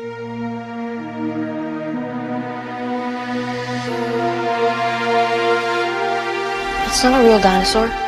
It's not a real dinosaur.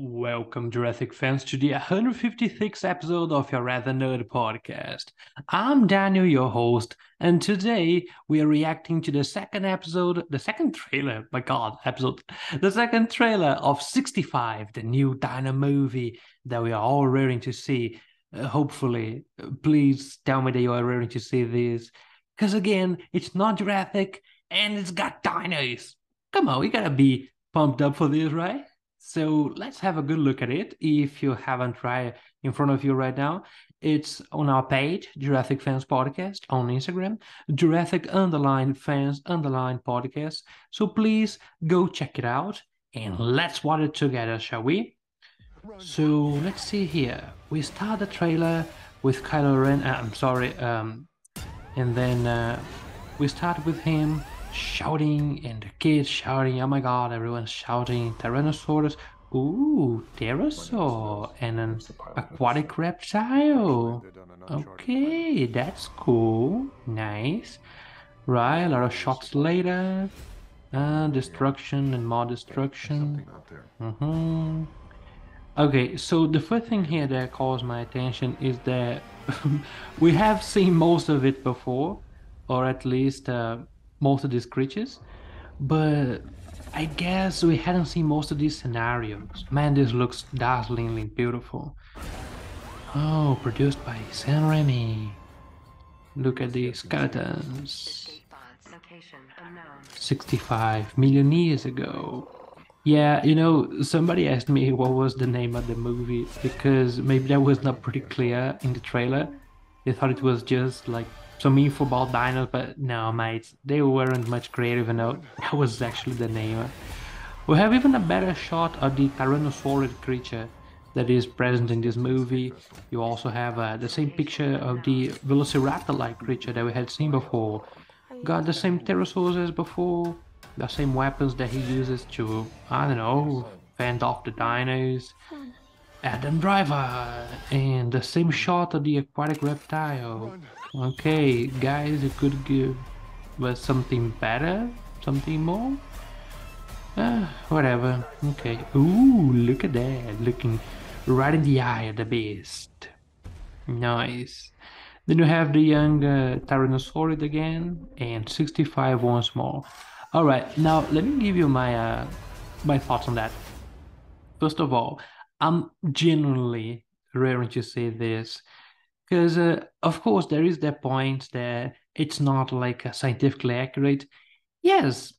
Welcome, Jurassic fans, to the 156th episode of your Rather Nerd podcast. I'm Daniel, your host, and today we are reacting to the second episode, the second trailer, my god, episode, the second trailer of 65, the new Dino movie that we are all raring to see. Uh, hopefully, please tell me that you are raring to see this, because again, it's not Jurassic and it's got dinos. Come on, we gotta be pumped up for this, right? So let's have a good look at it. If you haven't tried in front of you right now, it's on our page, Jurassic Fans Podcast on Instagram, Jurassic underline fans underline podcast. So please go check it out and let's watch it together, shall we? So let's see here. We start the trailer with Kylo Ren. Uh, I'm sorry, um, and then uh, we start with him shouting and the kids shouting, oh my god, everyone's shouting, Tyrannosaurus, ooh, pterosaur, and an aquatic reptile. Okay, that's cool, nice. Right, a lot of shots later. Uh, destruction and more destruction. Mm-hmm. Okay, so the first thing here that calls my attention is that we have seen most of it before, or at least uh, most of these creatures, but I guess we hadn't seen most of these scenarios. Man, this looks dazzlingly beautiful. Oh, produced by Sam Raimi. Look at these skeletons. 65 million years ago. Yeah, you know, somebody asked me what was the name of the movie because maybe that was not pretty clear in the trailer. They thought it was just like some info about dinos, but no, mate, they weren't much creative enough. That was actually the name. We have even a better shot of the Tyrannosaurid creature that is present in this movie. You also have uh, the same picture of the Velociraptor-like creature that we had seen before. Got the same pterosaurs as before, the same weapons that he uses to, I don't know, fend off the dinos. Adam Driver and the same shot of the aquatic reptile. Okay, guys, you could give us something better, something more. Uh, whatever. Okay. Ooh, look at that, looking right in the eye of the beast. Nice. Then you have the young uh, Tyrannosaurid again, and 65 once more. All right, now let me give you my uh, my thoughts on that. First of all, I'm genuinely raring to say this because, uh, of course, there is that point that it's not like scientifically accurate. Yes,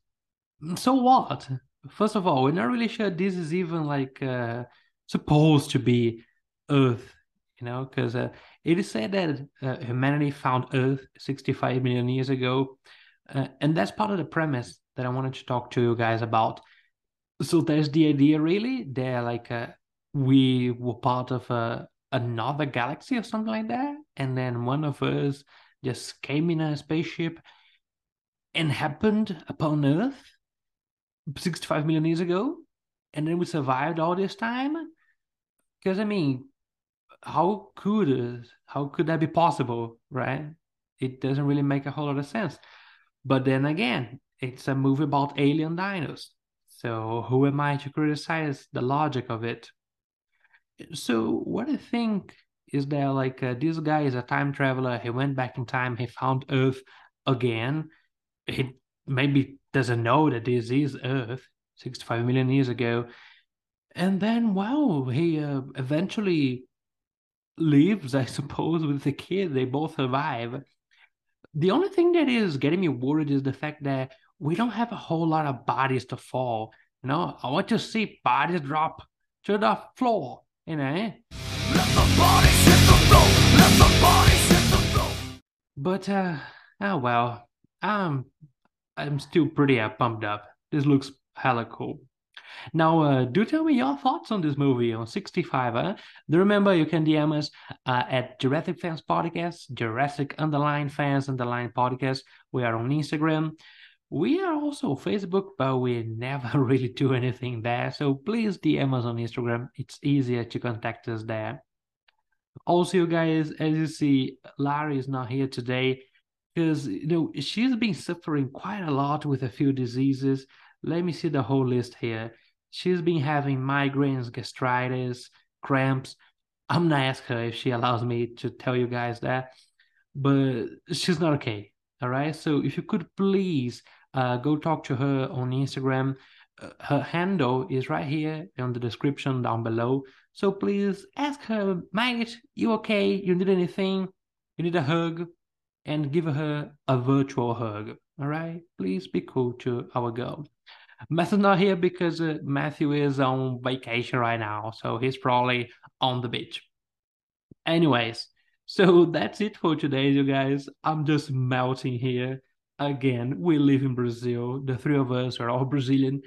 so what? First of all, we're not really sure this is even like uh, supposed to be Earth, you know, because uh, it is said that uh, humanity found Earth 65 million years ago. Uh, and that's part of the premise that I wanted to talk to you guys about. So there's the idea, really, that like uh, we were part of a another galaxy or something like that, and then one of us just came in a spaceship and happened upon Earth 65 million years ago, and then we survived all this time. Because I mean, how could how could that be possible, right? It doesn't really make a whole lot of sense. But then again, it's a movie about alien dinos. So who am I to criticize the logic of it? So what I think is that like uh, this guy is a time traveler. He went back in time. He found Earth again. He maybe doesn't know that this is Earth 65 million years ago. And then, wow, he uh, eventually lives, I suppose, with the kid. They both survive. The only thing that is getting me worried is the fact that we don't have a whole lot of bodies to fall. You know, I want to see bodies drop to the floor you know. But uh oh well. Um I'm still pretty uh, pumped up. This looks hella cool. Now, uh, do tell me your thoughts on this movie on 65. Huh? Do remember you can DM us uh, at Jurassic Fans Podcast, Jurassic underline fans underline podcast. We are on Instagram. We are also Facebook, but we never really do anything there. So please DM us on Instagram. It's easier to contact us there. Also, you guys, as you see, Lari is not here today because you know she's been suffering quite a lot with a few diseases. Let me see the whole list here. She's been having migraines, gastritis, cramps. I'm gonna ask her if she allows me to tell you guys that, but she's not okay. All right. So if you could please uh, go talk to her on Instagram. Uh, her handle is right here in the description down below. So please ask her, mate, you okay? You need anything? You need a hug? And give her a virtual hug. All right? Please be cool to our girl. Matthew's not here because uh, Matthew is on vacation right now. So he's probably on the beach. Anyways, so that's it for today, you guys. I'm just melting here again, we live in Brazil. The three of us are all Brazilian.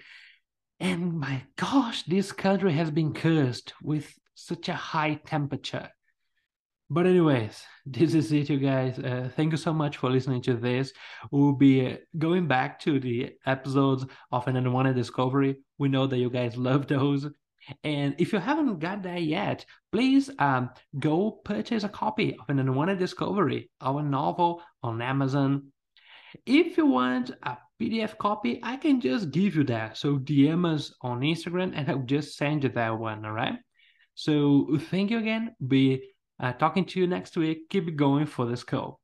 And my gosh, this country has been cursed with such a high temperature. But anyways, this is it, you guys. Uh, thank you so much for listening to this. We'll be going back to the episodes of an unwanted discovery. We know that you guys love those. And if you haven't got that yet, please um, go purchase a copy of an unwanted discovery, our novel on Amazon. If you want a PDF copy, I can just give you that. So DM us on Instagram and I'll just send you that one. All right. So thank you again. Be uh, talking to you next week. Keep going for the scope.